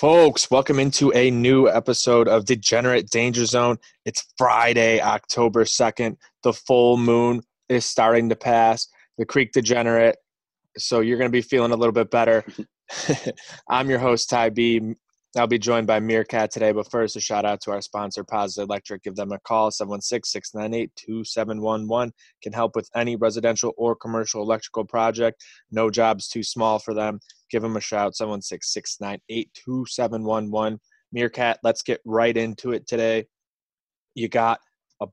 Folks, welcome into a new episode of Degenerate Danger Zone. It's Friday, October 2nd. The full moon is starting to pass. The Creek Degenerate. So you're going to be feeling a little bit better. I'm your host, Ty B. I'll be joined by Meerkat today, but first, a shout out to our sponsor, Positive Electric. Give them a call, 716 698 2711. Can help with any residential or commercial electrical project. No job's too small for them. Give them a shout, 716 698 2711. Meerkat, let's get right into it today. You got a,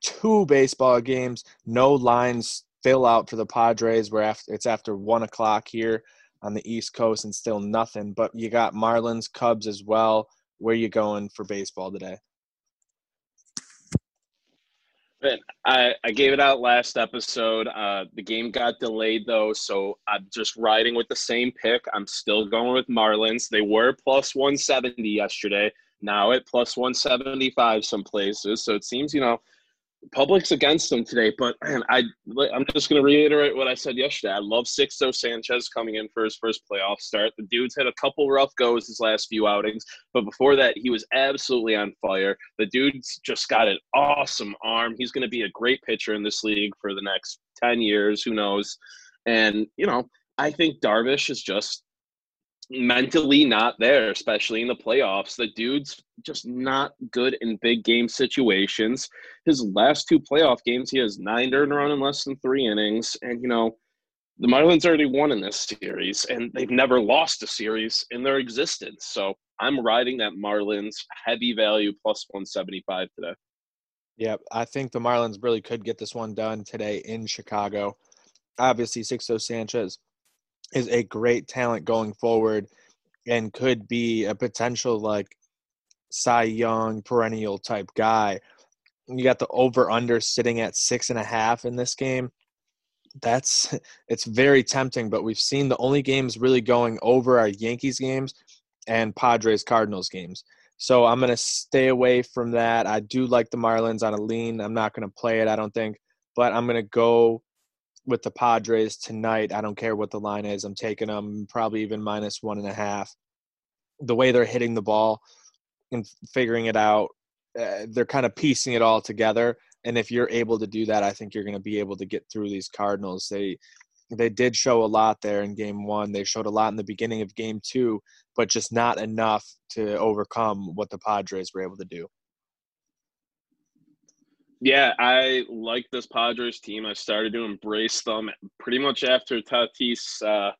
two baseball games, no lines fill out for the Padres. Where after, it's after one o'clock here on the East Coast and still nothing. But you got Marlins, Cubs as well. Where you going for baseball today? I, I gave it out last episode. Uh, the game got delayed though, so I'm just riding with the same pick. I'm still going with Marlins. They were plus 170 yesterday. Now at plus 175 some places. So it seems, you know, public's against them today, but man, I I'm just going to reiterate what I said yesterday. I love Sixto Sanchez coming in for his first playoff start. The dude's had a couple rough goes his last few outings, but before that, he was absolutely on fire. The dude's just got an awesome arm. He's going to be a great pitcher in this league for the next ten years. Who knows? And you know, I think Darvish is just mentally not there, especially in the playoffs. The dude's just not good in big game situations. His last two playoff games, he has nine earned run in less than three innings. And, you know, the Marlins already won in this series, and they've never lost a series in their existence. So I'm riding that Marlins heavy value plus 175 today. Yeah, I think the Marlins really could get this one done today in Chicago. Obviously, Sixto Sanchez is a great talent going forward and could be a potential like Cy Young perennial type guy. You got the over under sitting at six and a half in this game. That's it's very tempting, but we've seen the only games really going over are Yankees games and Padres Cardinals games. So I'm going to stay away from that. I do like the Marlins on a lean. I'm not going to play it, I don't think, but I'm going to go with the Padres tonight. I don't care what the line is. I'm taking them probably even minus one and a half. The way they're hitting the ball and figuring it out, uh, they're kind of piecing it all together. And if you're able to do that, I think you're going to be able to get through these Cardinals. They they did show a lot there in game one. They showed a lot in the beginning of game two, but just not enough to overcome what the Padres were able to do. Yeah, I like this Padres team. I started to embrace them pretty much after Tatis, uh,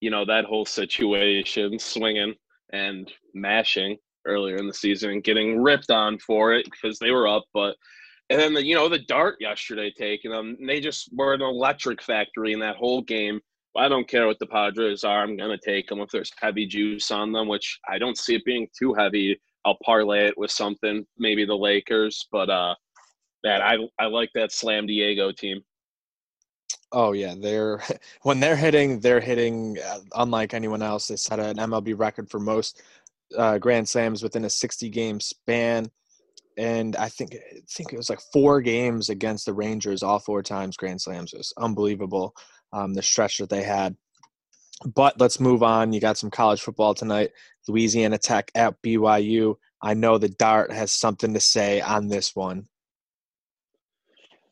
you know, that whole situation, swinging and mashing earlier in the season and getting ripped on for it because they were up. But and then the you know the dart yesterday taking them, they just were an electric factory in that whole game. I don't care what the Padres are. I'm gonna take them if there's heavy juice on them, which I don't see it being too heavy. I'll parlay it with something, maybe the Lakers, but uh man, I I like that Slam Diego team. Oh yeah, they're when they're hitting, they're hitting uh, unlike anyone else. They set an MLB record for most uh, grand slams within a 60 game span, and I think I think it was like four games against the Rangers, all four times grand slams. It was unbelievable um, the stretch that they had. But let's move on. You got some college football tonight. Louisiana Tech at BYU. I know the Dart has something to say on this one.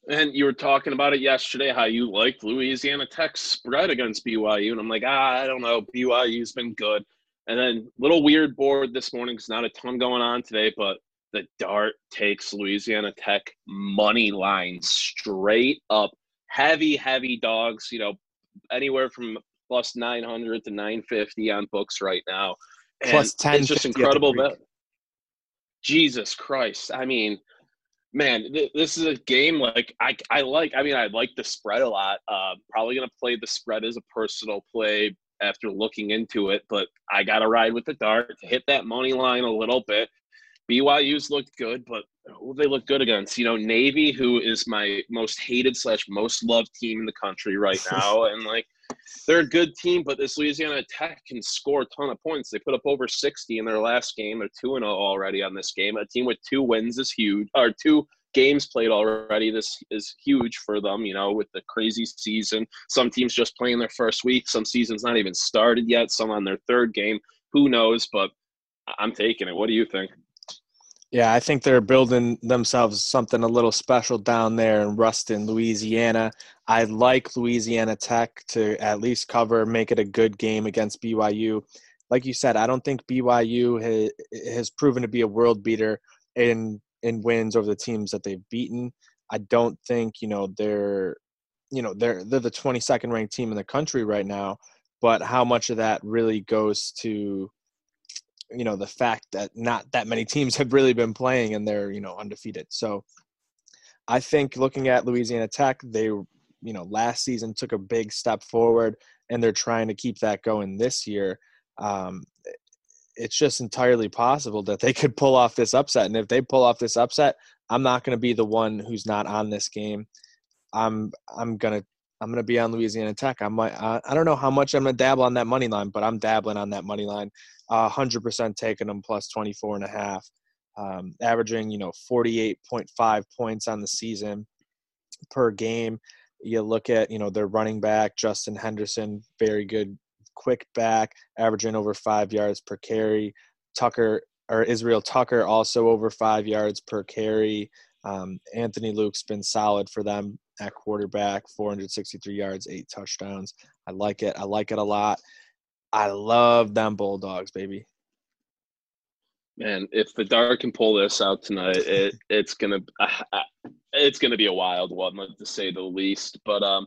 And you were talking about it yesterday, how you liked Louisiana Tech spread against BYU. And I'm like, ah, I don't know. BYU's been good. And then little weird board this morning because not a ton going on today, but the dart takes Louisiana Tech money line straight up. Heavy, heavy dogs, you know, anywhere from plus 900 to 950 on books right now. And plus 10. It's just incredible. Jesus Christ. I mean, man, th- this is a game like I, I like. I mean, I like the spread a lot. Uh, probably gonna play the spread as a personal play after looking into it, but I got to ride with the dart to hit that money line a little bit. BYU's looked good, but uh, who they look good against? You know, Navy, who is my most hated slash most loved team in the country right now, and like they're a good team, but this Louisiana Tech can score a ton of points. They put up over 60 in their last game. They're 2 0 already on this game. A team with two wins is huge, or two games played already. This is huge for them, you know, with the crazy season. Some teams just playing their first week, some seasons not even started yet, some on their third game. Who knows? But I'm taking it. What do you think? Yeah, I think they're building themselves something a little special down there in Ruston, Louisiana. I like Louisiana Tech to at least cover, make it a good game against BYU. Like you said, I don't think BYU has, proven to be a world beater in in wins over the teams that they've beaten. I don't think you know they're you know they're they're the 22nd ranked team in the country right now, but how much of that really goes to you know the fact that not that many teams have really been playing and they're you know undefeated. So I think looking at Louisiana Tech, they you know last season took a big step forward and they're trying to keep that going this year. Um, it's just entirely possible that they could pull off this upset. And if they pull off this upset, I'm not going to be the one who's not on this game. I'm I'm gonna I'm gonna be on Louisiana Tech. I might I, I don't know how much I'm gonna dabble on that money line, but I'm dabbling on that money line. hundred percent taking them plus 24 and a half, um, averaging you know 48.5 points on the season per game. You look at you know their running back Justin Henderson, very good quick back, averaging over five yards per carry. Tucker or Israel Tucker also over five yards per carry. Um, Anthony Luke's been solid for them at quarterback, 463 yards, eight touchdowns. I like it. I like it a lot. I love them Bulldogs, baby. Man, if the dart can pull this out tonight, it it's gonna it's gonna be a wild one, to say the least. But um,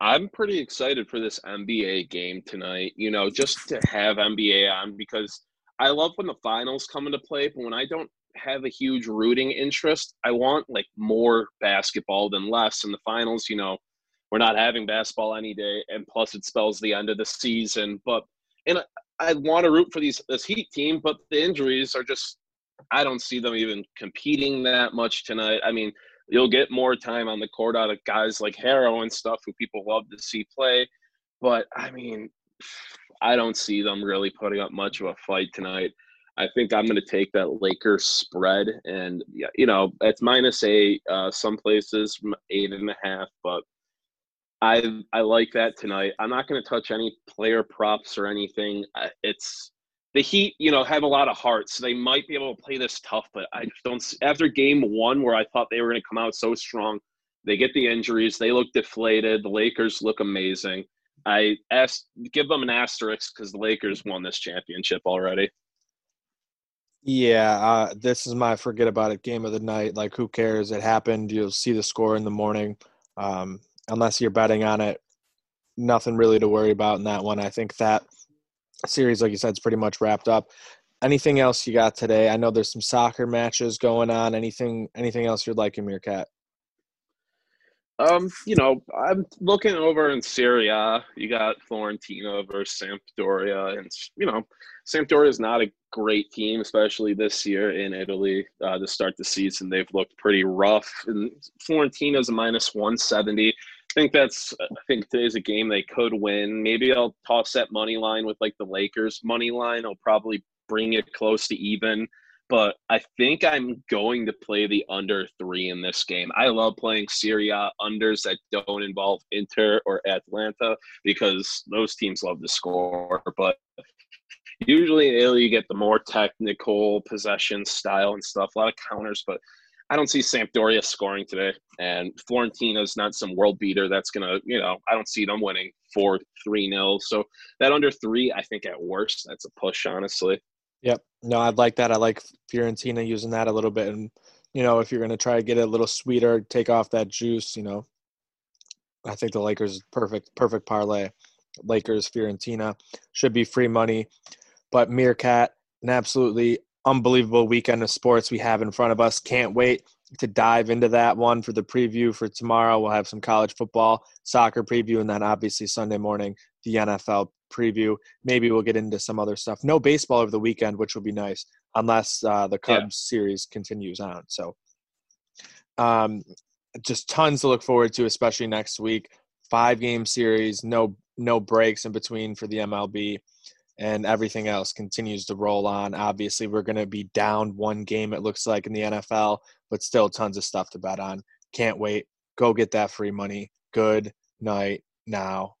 I'm pretty excited for this NBA game tonight. You know, just to have NBA on because I love when the finals come into play, but when I don't have a huge rooting interest, I want like more basketball than less. In the finals, you know, we're not having basketball any day, and plus it spells the end of the season. But and I want to root for these this Heat team, but the injuries are just I don't see them even competing that much tonight. I mean, you'll get more time on the court out of guys like Herro and stuff who people love to see play. But I mean, I don't see them really putting up much of a fight tonight. I think I'm going to take that Lakers spread, and you know it's minus eight. Uh, some places eight and a half, but I I like that tonight. I'm not going to touch any player props or anything. It's the Heat, you know, have a lot of heart, so they might be able to play this tough. But I just don't. After game one, where I thought they were going to come out so strong, they get the injuries. They look deflated. The Lakers look amazing. I asked, give them an asterisk because the Lakers won this championship already. Yeah, uh, this is my forget about it game of the night. Like, who cares? It happened. You'll see the score in the morning. Um, unless you're betting on it, nothing really to worry about in that one. I think that series, like you said, is pretty much wrapped up. Anything else you got today? I know there's some soccer matches going on. Anything anything else you'd like in Meerkat? Um, you know, I'm looking over in Serie A. You got Fiorentina versus Sampdoria, and you know, Sampdoria is not a great team, especially this year in Italy. Uh, to start the season, they've looked pretty rough. And Fiorentina's a minus 170. I think that's. I think today's a game they could win. Maybe I'll toss that money line with like the Lakers money line. I'll probably bring it close to even. But I think I'm going to play the under three in this game. I love playing Serie A unders that don't involve Inter or Atalanta because those teams love to score. But usually in Italy, you get the more technical possession style and stuff, a lot of counters. But I don't see Sampdoria scoring today, and Fiorentina's not some world beater that's gonna, you know, I don't see them winning four three nil. So that under three, I think at worst, that's a push, honestly. Yep. No, I'd like that. I like Fiorentina using that a little bit, and you know, if you're gonna try to get it a little sweeter, take off that juice, you know, I think the Lakers perfect, perfect parlay. Lakers, Fiorentina should be free money, but Meerkat, an absolutely unbelievable weekend of sports we have in front of us. Can't wait to dive into that one for the preview for tomorrow. We'll have some college football, soccer preview, and then obviously Sunday morning, the NFL preview. Maybe we'll get into some other stuff. No baseball over the weekend, which will be nice, unless uh, the Cubs yeah. series continues on. So, um, just tons to look forward to, especially next week. Five game series, no no breaks in between for the MLB and everything else continues to roll on. Obviously, we're going to be down one game, it looks like, in the NFL, but still tons of stuff to bet on. Can't wait. Go get that free money. Good night now.